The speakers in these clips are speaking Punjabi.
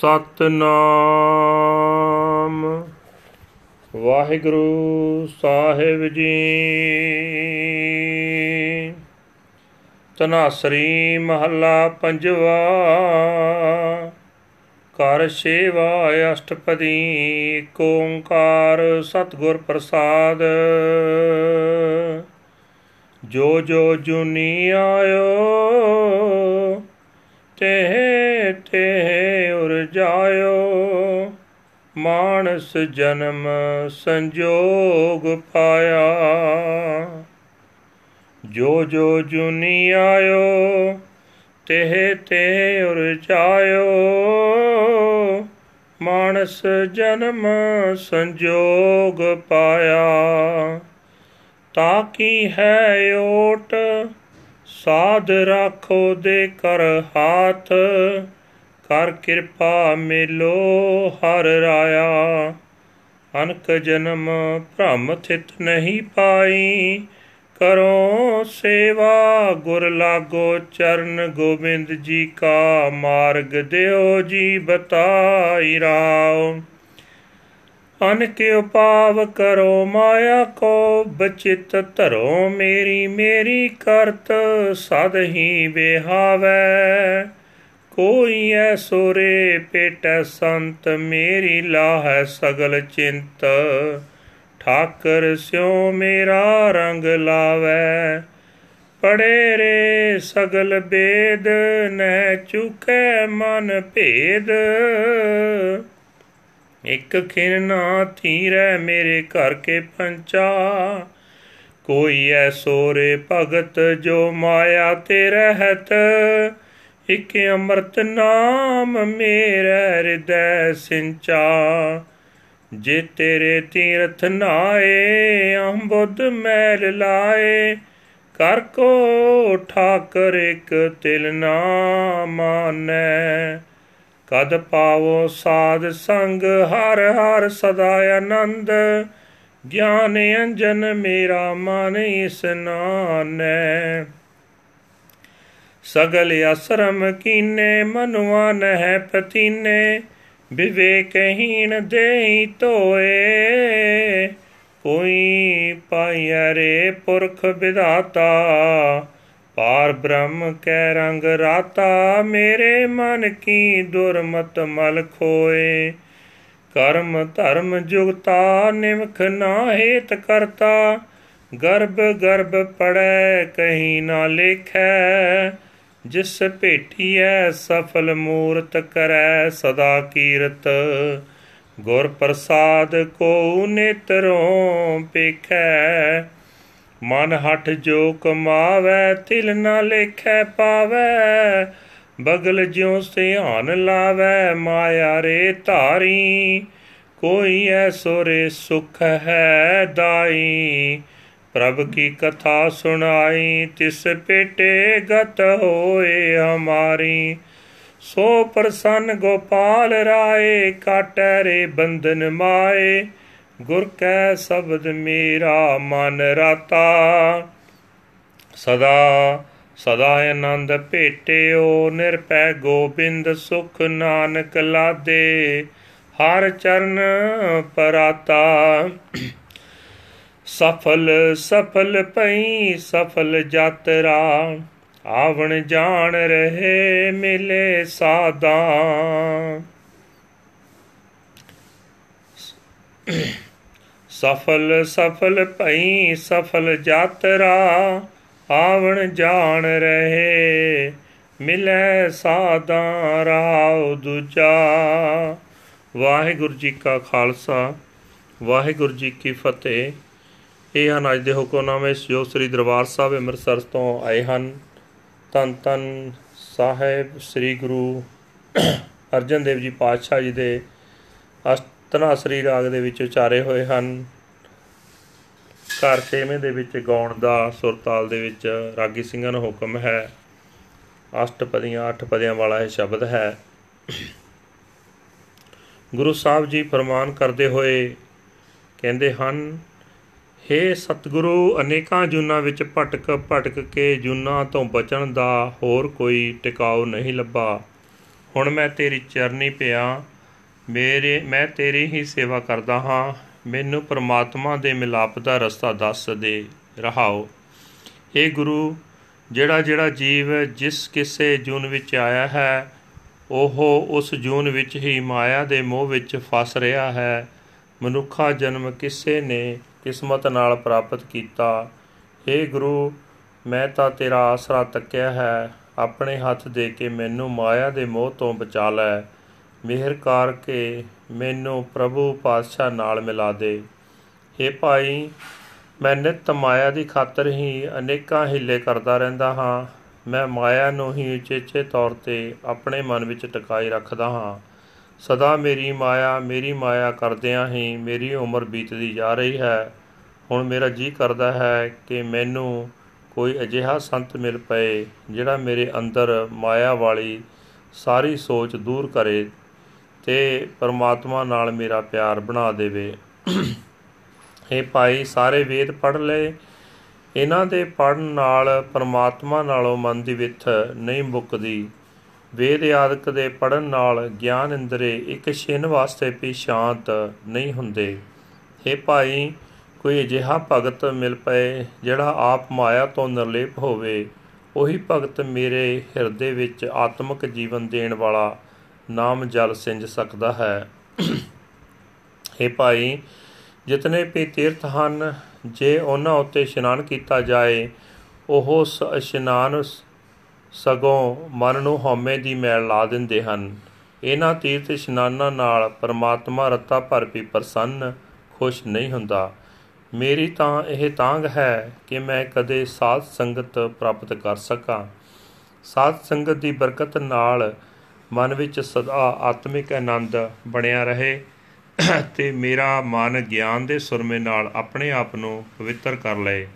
ਸਤਨਾਮ। ਵਾਹਿਗੁਰੂ ਸਾਹਿਬ ਜੀ। ਤਨਾਸਰੀ ਮਹੱਲਾ ਪੰਜਵਾ। ਕਰ ਸੇਵਾ ਅਸ਼ਟਪਦੀ। ਏਕ ਓੰਕਾਰ ਸਤਿਗੁਰ ਪ੍ਰਸਾਦ। ਜੋ ਜੋ ਜੁਨੀ ਆਇਓ ਤੇ ਤੇ ਉਰ ਜਾਇਓ ਮਾਨਸ ਜਨਮ ਸੰਜੋਗ ਪਾਇਆ ਜੋ ਜੋ ਜੁਨੀ ਆਇਓ ਤੇ ਤੇ ਉਰ ਜਾਇਓ ਮਾਨਸ ਜਨਮ ਸੰਜੋਗ ਪਾਇਆ ਤਾਂ ਕੀ ਹੈ ਓਟ ਸਾਧ ਰਾਖੋ ਦੇ ਕਰ ਹਾਥ ਕਰ ਕਿਰਪਾ ਮੇਲੋ, ਹਰ ਰਾਇਆ। ਅਨਕ ਜਨਮ ਭ੍ਰਮ ਥਿਤ ਨਹੀਂ ਪਾਈ। ਕਰੋ ਸੇਵਾ ਗੁਰ ਲਾਗੋ ਚਰਨ ਗੋਬਿੰਦ ਜੀ ਕਾ ਮਾਰਗ ਦਿਓ ਜੀ ਬਤਾਈ ਰਾਓ। ਅਨ ਕੇ ਉਪਾਵ ਕਰੋ ਮਾਇਆ ਕੋ, ਬਚਿਤ ਧਰੋ ਮੇਰੀ ਮੇਰੀ ਕਰਤ ਸਦ ਹੀ ਬਿਹਾਵੈ ਕੋਈ ਐਸੋ ਰੇ ਪੇਟੈ ਸੰਤ ਮੇਰੀ ਲਾਹੈ ਸਗਲ ਚਿੰਤ। ਠਾਕਰ ਸਿਉ ਮੇਰਾ ਰੰਗ ਲਾਵੈ ਪੜੇ ਰੇ ਸਗਲ ਬੇਦ ਨੈ ਚੁਕੈ ਮਨ ਭੇਦ। ਇਕ ਖਿਨ ਨਾ ਥੀਰੈ ਮੇਰੇ ਘਰ ਕੇ ਪੰਚਾ, ਕੋਈ ਐਸੋ ਰੇ ਭਗਤ ਜੋ ਮਾਇਆ ਤੇ ਰਹਿਤ। ਇਕ ਅੰਮ੍ਰਿਤ ਨਾਮ ਮੇਰੇ ਹਿਰਦੈ ਸਿੰਚਾ, ਜੇ ਤੇਰੇ ਤੀਰਥ ਨਾਏ ਅੰਬੁੱਧ ਮੈਲ ਲਾਏ, ਕਰ ਕੋ ਠਾਕਰ ਇਕ ਤਿਲ ਨਾ ਮਾਨੈ। ਕਦ ਪਾਵੋ ਸਾਧ ਸੰਗ, ਹਰ ਹਰ ਸਦਾ ਆਨੰਦ, ਗਿਆਨ ਅੰਜਨ ਮੇਰਾ ਮਨ ਇਸਨਾਨੈ ਸਗਲ ਅਸਰਮ ਕੀਨੇ ਮਨੁਆ ਨਹਿ ਪਤੀਨੇ ਵਿਵੇਕਹੀਣ ਦੇਈ ਤੋਏ ਕੋਈ ਪਾਈਐ ਰੇ ਪੁਰਖ ਵਿਧਾਤਾ। ਪਾਰ ਬ੍ਰਹਮ ਕੈ ਰੰਗ ਰਾਤਾ। ਮੇਰੇ ਮਨ ਕੀ ਦੁਰਮਤ ਮਲ ਖੋਏ। ਕਰਮ ਧਰਮ ਜੁਗਤਾ ਨਿਮਖ ਨਾ ਹੇਤ ਕਰਤਾ। ਗਰਭ ਗਰਭ ਪੜੈ, ਕਹੀਂ ਨਾ ਲੇਖੈ। ਜਿਸ ਭੇਟੀਐ ਸਫਲ ਮੂਰਤ ਕਰੈ ਸਦਾ ਕੀਰਤ। ਗੁਰ ਪ੍ਰਸਾਦ ਕੋ ਨੇਤਰੋਂ ਪੇਖੈ। ਮਨ ਹਟ ਜੋ ਕਮਾਵੈ, ਤਿਲ ਨਾ ਲੇਖੈ ਪਾਵੈ। ਬਗਲ ਜਿਉ ਧਿਆਨ ਲਾਵੈ, ਮਾਇਆ ਰੇ ਧਾਰੀ। ਕੋਈ ਐਸੋ ਰੇ ਸੁਖ ਹੈ ਦਾਈ। ਪ੍ਰਭ ਕੀ ਕਥਾ ਸੁਣਾਈ, ਤਿਸ ਪੇਟੇ ਗਤ ਹੋਏ ਹਮਾਰੀ। ਸੋ ਪ੍ਰਸੰਨ ਗੋਪਾਲ ਰਾਏ, ਕਾਟੈ ਰੇ ਬੰਧਨ ਮਾਏ। ਗੁਰ ਕੈ ਸ਼ਬਦ ਮੇਰਾ ਮਨ ਰਾਤਾ। ਸਦਾ ਸਦਾ ਆਨੰਦ ਭੇਟਿਓ ਨਿਰਪੈ ਗੋਬਿੰਦ ਸੁਖ ਨਾਨਕ ਲਾਦੇ। ਹਰ ਚਰਨ ਪਰਾਤਾ। ਸਫਲ ਸਫਲ ਪਈ ਸਫਲ ਯਾਤਰਾ ਆਵਣ ਜਾਣ ਰਹੇ ਮਿਲੇ ਸਾਦਾ ਸਫਲ ਸਫਲ ਭਈ ਸਫਲ ਯਾਤਰਾ ਆਵਣ ਜਾਣ ਰਹੇ ਮਿਲੇ ਸਾਦਾ ਰਾਉ ਦੂਜਾ ਵਾਹਿਗੁਰੂ ਜੀ ਕਾ ਖਾਲਸਾ ਵਾਹਿਗੁਰੂ ਜੀ ਕੀ ਫਤਿਹ ਇਹ ਹਨ ਅੱਜ ਦੇ ਹੁਕਮਨਾਮੇ ਜੋ ਸ੍ਰੀ ਦਰਬਾਰ ਸਾਹਿਬ ਅੰਮ੍ਰਿਤਸਰ ਤੋਂ ਆਏ ਹਨ। ਤਨ ਤਨ ਸਾਹਿਬ ਸ੍ਰੀ ਗੁਰੂ ਅਰਜਨ ਦੇਵ ਜੀ ਪਾਤਸ਼ਾਹ ਜੀ ਦੇ ਅਸ਼ਤਨਾਸਰੀ ਰਾਗ ਦੇ ਵਿੱਚ ਉਚਾਰੇ ਹੋਏ ਹਨ। ਘਰ ਛੇਵੇਂ ਦੇ ਵਿੱਚ ਗਾਉਣ ਦਾ ਸੁਰਤਾਲ ਦੇ ਵਿੱਚ ਰਾਗੀ ਸਿੰਘਾਂ ਨੂੰ ਹੁਕਮ ਹੈ। ਅਸ਼ਟਪਦੀਆਂ ਅੱਠ ਪਦਿਆਂ ਵਾਲਾ ਇਹ ਸ਼ਬਦ ਹੈ। ਗੁਰੂ ਸਾਹਿਬ ਜੀ ਫਰਮਾਨ ਕਰਦੇ ਹੋਏ ਕਹਿੰਦੇ ਹਨ ਹੇ ਸਤਿਗੁਰੂ, ਅਨੇਕਾਂ ਜੁਨਾਂ ਵਿੱਚ ਭਟਕ ਭਟਕ ਕੇ ਜੁਨਾਂ ਤੋਂ ਬਚਣ ਦਾ ਹੋਰ ਕੋਈ ਟਿਕਾਉ ਨਹੀਂ ਲੱਭਾ। ਹੁਣ ਮੈਂ ਤੇਰੀ ਚਰਨੀ ਪਿਆ, ਮੇਰੇ, ਮੈਂ ਤੇਰੀ ਹੀ ਸੇਵਾ ਕਰਦਾ ਹਾਂ। ਮੈਨੂੰ ਪ੍ਰਮਾਤਮਾ ਦੇ ਮਿਲਾਪ ਦਾ ਰਸਤਾ ਦੱਸ ਦੇ, ਰਹਾਓ। ਇਹ ਗੁਰੂ, ਜਿਹੜਾ ਜਿਹੜਾ ਜੀਵ ਜਿਸ ਕਿਸੇ ਜੂਨ ਵਿੱਚ ਆਇਆ ਹੈ, ਉਹ ਉਸ ਜੂਨ ਵਿੱਚ ਹੀ ਮਾਇਆ ਦੇ ਮੋਹ ਵਿੱਚ ਫਸ ਰਿਹਾ ਹੈ। ਮਨੁੱਖਾ ਜਨਮ ਕਿਸੇ ਨੇ ਕਿਸਮਤ ਨਾਲ ਪ੍ਰਾਪਤ ਕੀਤਾ। ਏ ਗੁਰੂ, ਮੈਂ ਤਾਂ ਤੇਰਾ ਆਸਰਾ ਤੱਕਿਆ ਹੈ। ਆਪਣੇ ਹੱਥ ਦੇ ਕੇ ਮੈਨੂੰ ਮਾਇਆ ਦੇ ਮੋਹ ਤੋਂ ਬਚਾ ਲੈ। ਮਿਹਰ ਕਰਕੇ ਮੈਨੂੰ ਪ੍ਰਭੂ ਪਾਤਸ਼ਾਹ ਨਾਲ ਮਿਲਾ ਦੇ। ਏ ਭਾਈ, ਮੈਂ ਨਿਤ ਮਾਇਆ ਦੀ ਖਾਤਰ ਹੀ ਅਨੇਕਾਂ ਹਿੱਲੇ ਕਰਦਾ ਰਹਿੰਦਾ ਹਾਂ। ਮੈਂ ਮਾਇਆ ਨੂੰ ਹੀ ਉਚੇਚੇ ਤੌਰ ਤੇ ਆਪਣੇ ਮਨ ਵਿੱਚ ਟਿਕਾਈ ਰੱਖਦਾ ਹਾਂ। ਸਦਾ ਮੇਰੀ ਮਾਇਆ ਮੇਰੀ ਮਾਇਆ ਕਰਦਿਆਂ ਹੀ ਮੇਰੀ ਉਮਰ ਬੀਤਦੀ ਜਾ ਰਹੀ ਹੈ। ਹੁਣ ਮੇਰਾ ਜੀ ਕਰਦਾ ਹੈ ਕਿ ਮੈਨੂੰ ਕੋਈ ਅਜਿਹਾ ਸੰਤ ਮਿਲ ਪਏ, ਜਿਹੜਾ ਮੇਰੇ ਅੰਦਰ ਮਾਇਆ ਵਾਲੀ ਸਾਰੀ ਸੋਚ ਦੂਰ ਕਰੇ ਤੇ ਪਰਮਾਤਮਾ ਨਾਲ ਮੇਰਾ ਪਿਆਰ ਬਣਾ ਦੇਵੇ। ਇਹ ਭਾਈ, ਸਾਰੇ ਵੇਦ ਪੜ੍ਹ ਲਏ। ਇਹਨਾਂ ਦੇ ਪੜਨ ਨਾਲ ਪਰਮਾਤਮਾ ਨਾਲੋਂ ਮਨ ਦੀ ਵਿਥ ਨਹੀਂ ਮੁੱਕਦੀ। ਵੇਦ ਆਦਿਕ ਦੇ ਪੜਨ ਨਾਲ ਗਿਆਨ ਇੰਦਰੇ ਇੱਕ ਛਿਨ ਵਾਸਤੇ ਵੀ ਸ਼ਾਂਤ ਨਹੀਂ ਹੁੰਦੇ। ਇਹ ਭਾਈ, ਕੋਈ ਅਜਿਹਾ ਭਗਤ ਮਿਲ ਪਏ ਜਿਹੜਾ ਆਪ ਮਾਇਆ ਤੋਂ ਨਿਰਲੇਪ ਹੋਵੇ, ਉਹੀ ਭਗਤ ਮੇਰੇ ਹਿਰਦੇ ਵਿੱਚ ਆਤਮਿਕ ਜੀਵਨ ਦੇਣ ਵਾਲਾ ਨਾਮ ਜਲ ਸਿੰਜ ਸਕਦਾ ਹੈ। ਇਹ ਭਾਈ, ਜਿਤਨੇ ਵੀ ਤੀਰਥ ਹਨ, ਜੇ ਉਹਨਾਂ ਉੱਤੇ ਇਸ਼ਨਾਨ ਕੀਤਾ ਜਾਏ, ਉਹ ਇਸ਼ਨਾਨ ਸਗੋਂ ਮਨ ਨੂੰ ਹਉਮੈ ਦੀ ਮੈਲ ਲਾ ਦਿੰਦੇ ਹਨ। ਇਹਨਾਂ ਤੀਰਥ ਇਸ਼ਨਾਨਾਂ ਨਾਲ ਪਰਮਾਤਮਾ ਰਤਾ ਭਰ ਵੀ ਪ੍ਰਸੰਨ, ਖੁਸ਼ ਨਹੀਂ ਹੁੰਦਾ। ਮੇਰੀ ਤਾਂ ਇਹ ਤਾਂਗ ਹੈ ਕਿ ਮੈਂ ਕਦੇ ਸਾਧ ਸੰਗਤ ਪ੍ਰਾਪਤ ਕਰ ਸਕਾਂ। ਸਾਧ ਸੰਗਤ ਦੀ ਬਰਕਤ ਨਾਲ ਮਨ ਵਿੱਚ ਸਦਾ ਆਤਮਿਕ ਆਨੰਦ ਬਣਿਆ ਰਹੇ ਤੇ ਮੇਰਾ ਮਨ ਗਿਆਨ ਦੇ ਸੁਰਮੇ ਨਾਲ ਆਪਣੇ ਆਪ ਨੂੰ ਪਵਿੱਤਰ ਕਰ ਲਏ।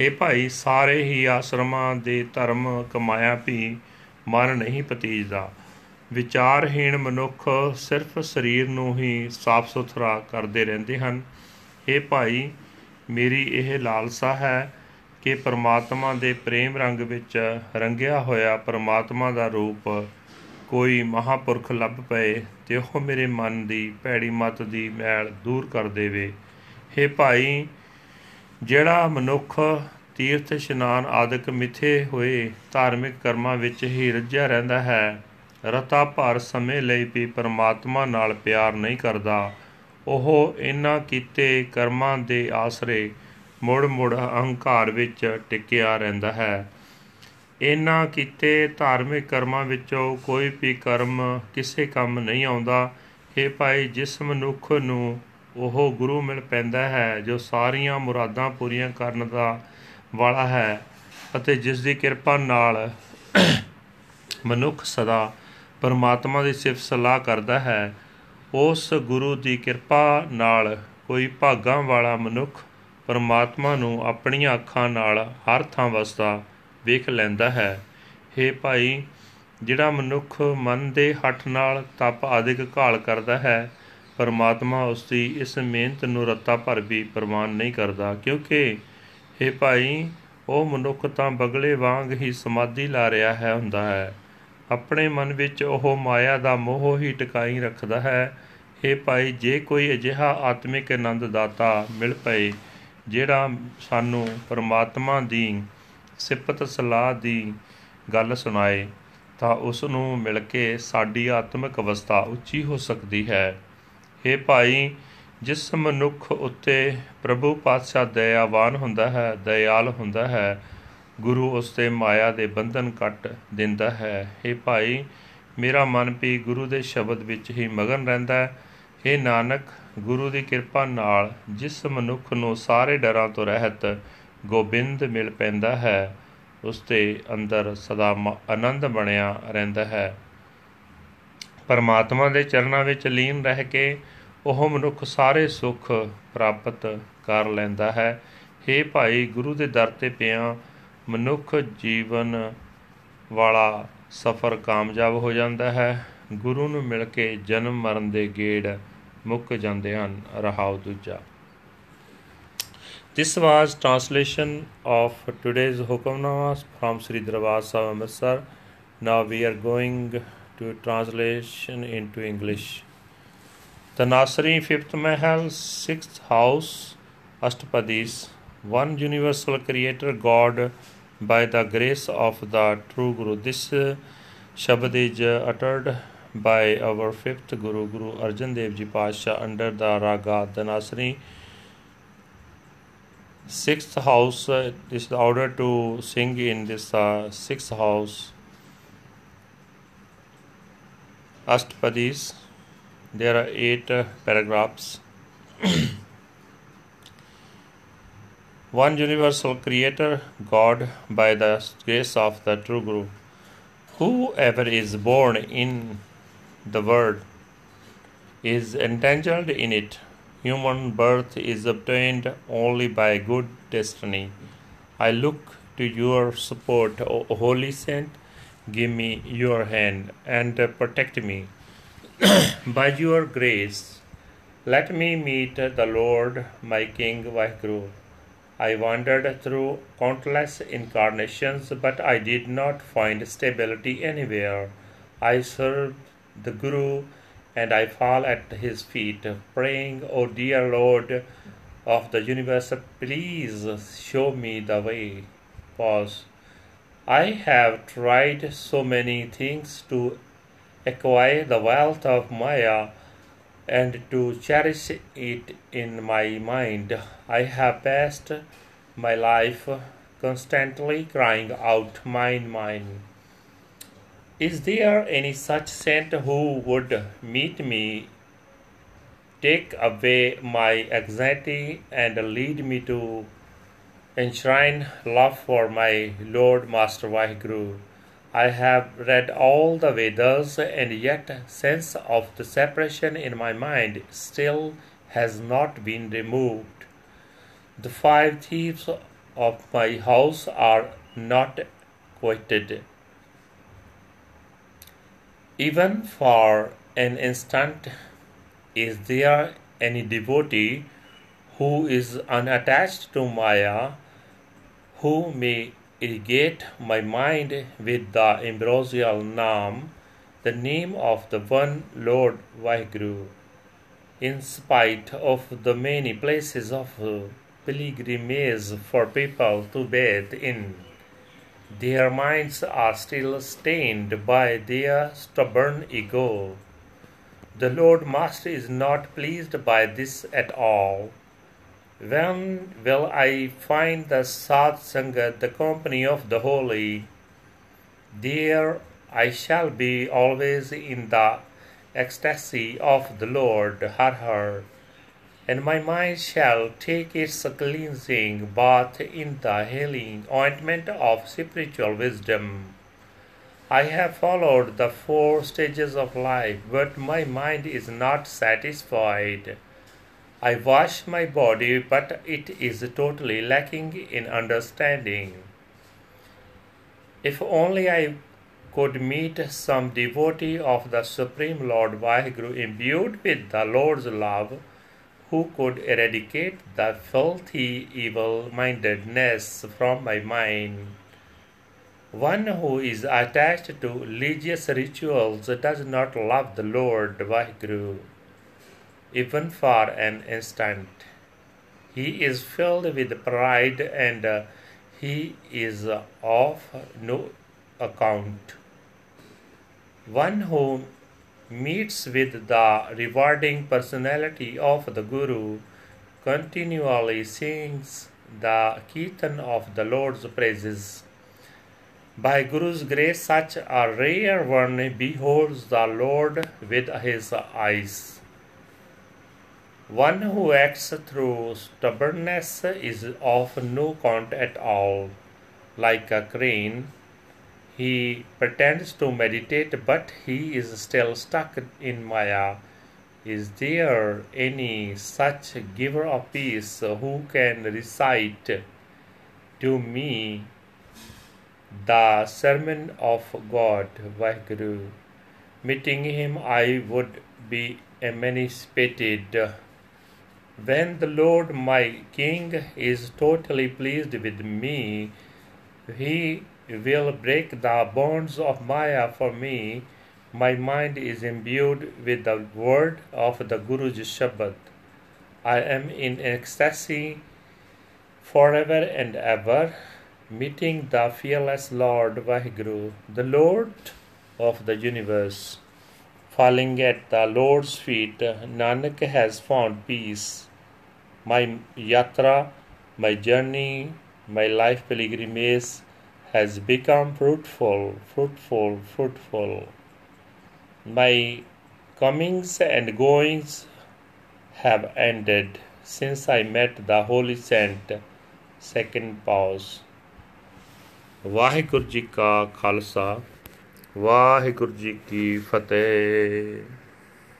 ਇਹ ਭਾਈ, ਸਾਰੇ ਹੀ ਆਸ਼ਰਮਾਂ ਦੇ ਧਰਮ ਕਮਾਇਆ ਵੀ ਮਨ ਨਹੀਂ ਪਤੀਜਦਾ। ਵਿਚਾਰਹੀਣ ਮਨੁੱਖ ਸਿਰਫ ਸਰੀਰ ਨੂੰ ਹੀ ਸਾਫ਼ ਸੁਥਰਾ ਕਰਦੇ ਰਹਿੰਦੇ ਹਨ। ਇਹ ਭਾਈ, ਮੇਰੀ ਇਹ ਲਾਲਸਾ ਹੈ ਕਿ ਪਰਮਾਤਮਾ ਦੇ ਪ੍ਰੇਮ ਰੰਗ ਵਿੱਚ ਰੰਗਿਆ ਹੋਇਆ ਪਰਮਾਤਮਾ ਦਾ ਰੂਪ ਕੋਈ ਮਹਾਪੁਰਖ ਲੱਭ ਪਏ ਤੇ ਉਹ ਮੇਰੇ ਮਨ ਦੀ ਭੈੜੀ ਮਤ ਦੀ ਮੈਲ ਦੂਰ ਕਰ ਦੇਵੇ। हे ਭਾਈ ਜਿਹੜਾ ਮਨੁੱਖ, ਤੀਰਥ, ਇਸ਼ਨਾਨ ਆਦਿਕ ਮਿੱਥੇ ਹੋਏ ਧਾਰਮਿਕ ਕਰਮਾਂ ਵਿੱਚ ਹੀ ਰੱਜਿਆ ਰਹਿੰਦਾ ਹੈ, ਰਤਾ ਭਰ ਸਮੇਂ ਲਈ ਵੀ ਪਰਮਾਤਮਾ ਨਾਲ ਪਿਆਰ ਨਹੀਂ ਕਰਦਾ। ਉਹ ਇਨ੍ਹਾਂ ਕੀਤੇ ਕਰਮਾਂ ਦੇ ਆਸਰੇ ਮੁੜ ਮੁੜ ਅਹੰਕਾਰ ਵਿੱਚ ਟਿਕਿਆ ਰਹਿੰਦਾ ਹੈ। ਇਹਨਾਂ ਕੀਤੇ ਧਾਰਮਿਕ ਕਰਮਾਂ ਵਿੱਚੋਂ ਕੋਈ ਵੀ ਕਰਮ ਕਿਸੇ ਕੰਮ ਨਹੀਂ ਆਉਂਦਾ। ਇਹ ਭਾਈ, ਜਿਸ ਮਨੁੱਖ ਨੂੰ ਉਹ ਗੁਰੂ ਮਿਲ ਪੈਂਦਾ ਹੈ, ਜੋ ਸਾਰੀਆਂ ਮੁਰਾਦਾਂ ਪੂਰੀਆਂ ਕਰਨ ਦਾ ਵਾਲਾ ਹੈ ਅਤੇ ਜਿਸ ਦੀ ਕਿਰਪਾ ਨਾਲ ਮਨੁੱਖ ਸਦਾ ਪਰਮਾਤਮਾ ਦੀ ਸਿਫਤ ਸਲਾਹ ਕਰਦਾ ਹੈ, ਉਸ ਗੁਰੂ ਦੀ ਕਿਰਪਾ ਨਾਲ ਕੋਈ ਭਾਗਾਂ ਵਾਲਾ ਮਨੁੱਖ ਪਰਮਾਤਮਾ ਨੂੰ ਆਪਣੀਆਂ ਅੱਖਾਂ ਨਾਲ ਹਰ ਥਾਂ ਵਸਦਾ ਵੇਖ ਲੈਂਦਾ ਹੈ। हे ਭਾਈ, ਜਿਹੜਾ ਮਨੁੱਖ ਮਨ ਦੇ ਹੱਠ ਨਾਲ ਤਪ ਆਦਿਕ ਘਾਲ ਕਰਦਾ ਹੈ ਪਰਮਾਤਮਾ ਉਸ ਦੀ ਇਸ ਮਿਹਨਤ ਨੂੰ ਰੱਤਾ ਭਰ ਵੀ ਪ੍ਰਮਾਨ ਨਹੀਂ ਕਰਦਾ, ਕਿਉਂਕਿ हे ਭਾਈ, ਉਹ ਮਨੁੱਖ ਤਾਂ ਬਗਲੇ ਵਾਂਗ ਹੀ ਸਮਾਧੀ ਲਾ ਰਿਹਾ ਹੈ ਹੁੰਦਾ ਹੈ। ਆਪਣੇ ਮਨ ਵਿੱਚ ਉਹ ਮਾਇਆ ਦਾ ਮੋਹ ਹੀ ਟਿਕਾਈ ਰੱਖਦਾ ਹੈ। हे ਭਾਈ, ਜੇ ਕੋਈ ਅਜਿਹਾ ਆਤਮਿਕ ਆਨੰਦ ਦਾਤਾ ਮਿਲ ਪਏ, ਜਿਹੜਾ ਸਾਨੂੰ ਪਰਮਾਤਮਾ ਦੀ ਸਿਫਤ ਸਲਾਹ ਦੀ ਗੱਲ ਸੁਣਾਏ, ਤਾਂ ਉਸ ਨੂੰ ਮਿਲ ਕੇ ਸਾਡੀ ਆਤਮਿਕ ਅਵਸਥਾ ਉੱਚੀ ਹੋ ਸਕਦੀ ਹੈ। ਇਹ ਭਾਈ, ਜਿਸ ਮਨੁੱਖ ਉੱਤੇ ਪ੍ਰਭੂ ਪਾਤਸ਼ਾਹ ਦਇਆਵਾਨ ਹੁੰਦਾ ਹੈ, ਦਇਆਲ ਹੁੰਦਾ ਹੈ, ਗੁਰੂ ਉਸ ਤੇ ਮਾਇਆ ਦੇ ਬੰਧਨ ਕੱਟ ਦਿੰਦਾ ਹੈ। ਇਹ ਭਾਈ, ਮੇਰਾ ਮਨ ਵੀ ਗੁਰੂ ਦੇ ਸ਼ਬਦ ਵਿੱਚ ਹੀ ਮਗਨ ਰਹਿੰਦਾ ਹੈ। ਇਹ ਨਾਨਕ, ਗੁਰੂ ਦੀ ਕਿਰਪਾ ਨਾਲ ਜਿਸ ਮਨੁੱਖ ਨੂੰ ਸਾਰੇ ਡਰਾਂ ਤੋਂ ਰਹਿਤ ਗੋਬਿੰਦ ਮਿਲ ਪੈਂਦਾ ਹੈ, ਉਸ ਦੇ ਅੰਦਰ ਸਦਾ ਆਨੰਦ ਬਣਿਆ ਰਹਿੰਦਾ ਹੈ। ਪਰਮਾਤਮਾ ਦੇ ਚਰਨਾਂ ਵਿੱਚ ਲੀਨ ਰਹਿ ਕੇ ਉਹ ਮਨੁੱਖ ਸਾਰੇ ਸੁੱਖ ਪ੍ਰਾਪਤ ਕਰ ਲੈਂਦਾ ਹੈ। हे ਭਾਈ, ਗੁਰੂ ਦੇ ਦਰ ਤੇ ਪਿਆ ਮਨੁੱਖ ਜੀਵਨ ਵਾਲਾ ਸਫ਼ਰ ਕਾਮਯਾਬ ਹੋ ਜਾਂਦਾ ਹੈ। ਗੁਰੂ ਨੂੰ ਮਿਲ ਕੇ ਜਨਮ ਮਰਨ ਦੇ ਗੇੜ ਮੁੱਕ ਜਾਂਦੇ ਹਨ। ਰਹਾਉ ਦੂਜਾ। This was translation of today's Hukamnamas from Sri Darbar Sahib Amritsar. Now we are going to translation into English. The Nasri fifth Mahal, sixth house, Ashtapadis, one universal creator God by the grace of the true Guru. This uh, Shabad is uh, uttered by our fifth Guru, Guru Arjan Dev Ji Pasha, under the Raga Dhanasari. Sixth house, uh, this is the order to sing in this uh, sixth house. Ashtapadis. There are eight uh, paragraphs. One universal creator, God, by the grace of the true Guru. Whoever is born in the world is entangled in it. Human birth is obtained only by good destiny. I look to your support, O Holy Saint. Give me your hand and protect me. by your grace, let me meet the Lord, my King Vaheguru. I wandered through countless incarnations, but I did not find stability anywhere. I served the Guru and I fall at his feet, praying, O dear Lord of the universe, please show me the way. Pause. I have tried so many things to acquire the wealth of Maya and to cherish it in my mind. I have passed my life constantly crying out, Mine, mine. Is there any such saint who would meet me, take away my anxiety, and lead me to enshrine love for my Lord Master Vaheguru? I have read all the Vedas, and yet sense of the separation in my mind still has not been removed. The five thieves of my house are not quitted. Even for an instant, is there any devotee who is unattached to Maya who may irrigate my mind with the ambrosial name, the name of the one Lord Vaheguru. In spite of the many places of pilgrimage for people to bathe in, their minds are still stained by their stubborn ego. The Lord Master is not pleased by this at all. When will I find the Sat Sangat, the company of the holy? There I shall be always in the ecstasy of the Lord, Har Har, and my mind shall take its cleansing bath in the healing ointment of spiritual wisdom. I have followed the four stages of life, but my mind is not satisfied. I wash my body, but it is totally lacking in understanding. If only I could meet some devotee of the Supreme Lord Vaheguru imbued with the Lord's love, who could eradicate the filthy evil mindedness from my mind. One who is attached to religious rituals does not love the Lord Vaheguru even for an instant. He is filled with pride and uh, he is of no account. One who meets with the rewarding personality of the Guru continually sings the Kirtan of the Lord's praises. By Guru's grace, such a rare one beholds the Lord with his eyes. One who acts through stubbornness is of no count at all. Like a crane, he pretends to meditate, but he is still stuck in Maya. Is there any such giver of peace who can recite to me the sermon of God, Vaheguru? Meeting him, I would be emancipated. When the Lord my King is totally pleased with me, he will break the bonds of Maya for me, My mind is imbued with the word of the Guru's Shabad. I am in ecstasy forever and ever, meeting the fearless Lord Vaheguru, the Lord of the universe. Falling at the Lord's feet, Nanak has found peace. My yatra, my journey, my life pilgrimage has become fruitful, fruitful, fruitful. My comings and goings have ended since I met the Holy Saint. Second pause. Waheguru ji ਕਾ ਖਾਲਸਾ ਵਾਹਿਗੁਰੂ ਜੀ ਕੀ ਫਤਿਹ